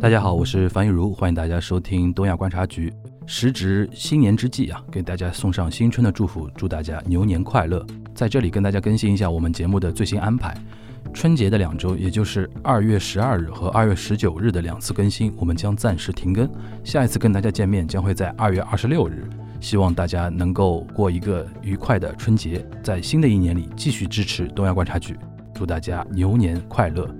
大家好，我是樊玉茹，欢迎大家收听东亚观察局。时值新年之际啊，给大家送上新春的祝福，祝大家牛年快乐。在这里跟大家更新一下我们节目的最新安排。春节的两周，也就是二月十二日和二月十九日的两次更新，我们将暂时停更。下一次跟大家见面将会在二月二十六日。希望大家能够过一个愉快的春节，在新的一年里继续支持东亚观察局，祝大家牛年快乐。